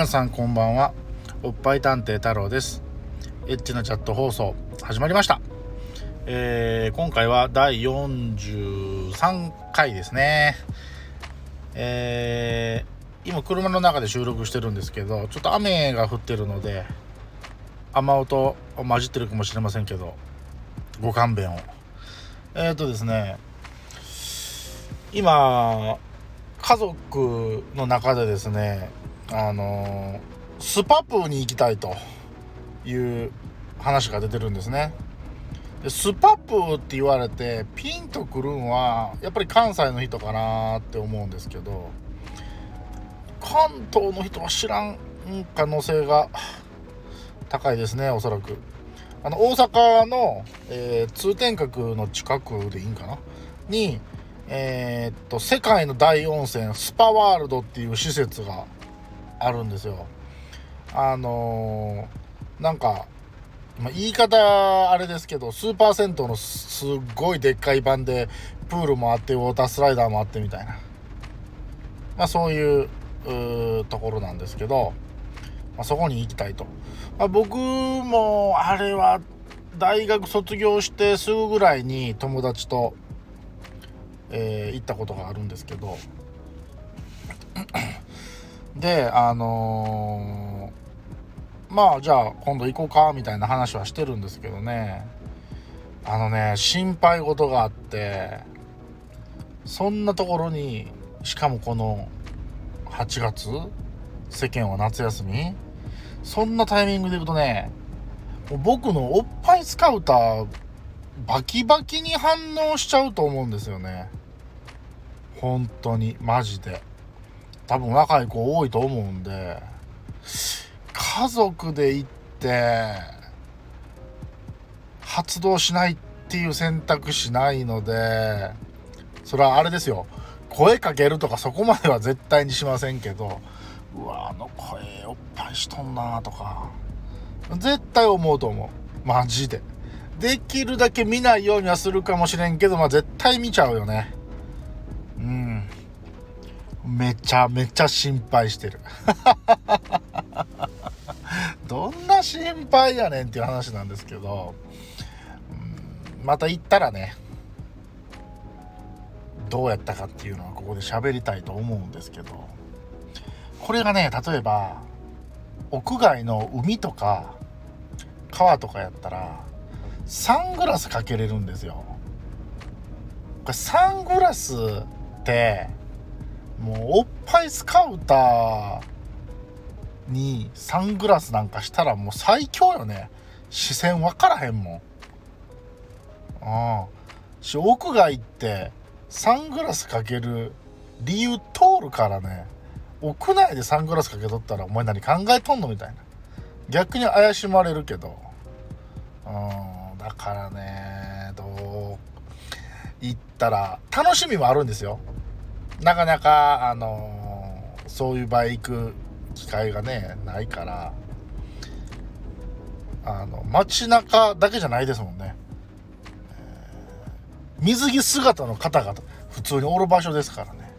皆さんこんばんは。おっぱい探偵太郎です。エッチなチャット放送始まりました。えー、今回は第43回ですね。えー、今車の中で収録してるんですけどちょっと雨が降ってるので雨音混じってるかもしれませんけどご勘弁を。えっ、ー、とですね今家族の中でですねあのスパプーに行きたいという話が出てるんですね。でスパプーって言われてピンとくるんはやっぱり関西の人かなって思うんですけど関東の人は知らん可能性が高いですねおそらく。あの大阪の、えー、通天閣の近くでいいんかな？にえー、っと世界の大温泉スパワールドっていう施設があるんですよ。あのー、なんか、ま、言い方あれですけどスーパー銭湯のすっごいでっかい版でプールもあってウォータースライダーもあってみたいな、まあ、そういうところなんですけど、まあ、そこに行きたいと、まあ、僕もあれは大学卒業してすぐぐらいに友達とえー、行ったことがあるんですけどであのー、まあじゃあ今度行こうかみたいな話はしてるんですけどねあのね心配事があってそんなところにしかもこの8月世間は夏休みそんなタイミングで行くとね僕のおっぱいスカウターバキバキに反応しちゃうと思うんですよね。本当にマジで多分若い子多いと思うんで家族で行って発動しないっていう選択肢ないのでそれはあれですよ。声かけるとかそこまでは絶対にしませんけどうわあの声おっぱいしとんなとか絶対思うと思う。マジで。できるだけ見ないようにはするかもしれんけどまあ絶対見ちゃうよね。めちゃめちゃ心配してる。どんな心配やねんっていう話なんですけど、また行ったらねどうやったかっていうのはここで喋りたいと思うんですけどこれがね例えば屋外の海とか川とかやったらサングラスかけれるんですよ。これサングラスってもうおっぱいスカウターにサングラスなんかしたらもう最強よね。視線分からへんもん。うん。し屋外ってサングラスかける理由通るからね。屋内でサングラスかけとったらお前何考えとんのみたいな。逆に怪しまれるけど。うん。だからねどう行ったら楽しみもあるんですよ。なかなかあの、そういう場合行く機会がねないからあの街中だけじゃないですもんね、水着姿の方々普通におる場所ですからね。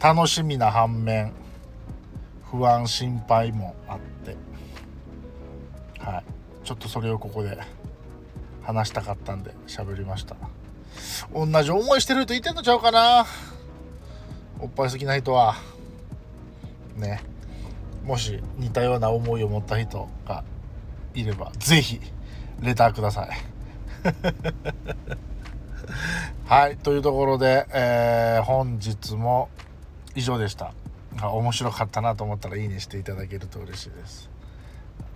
楽しみな反面不安心配もあって。はい。ちょっとそれをここで話したかったんで喋りました。同じ思いしてる人いてんのちゃうかな。おっぱい好きな人はねもし似たような思いを持った人がいれば是非レターください。はいというところで、えー、本日も以上でした。面白かったなと思ったらいいねしていただけると嬉しいです。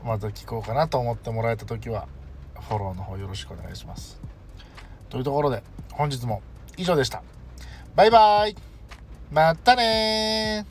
また聞こうかなと思ってもらえた時はフォローの方よろしくお願いします。というところで本日も以上でした。バイバーイ。またね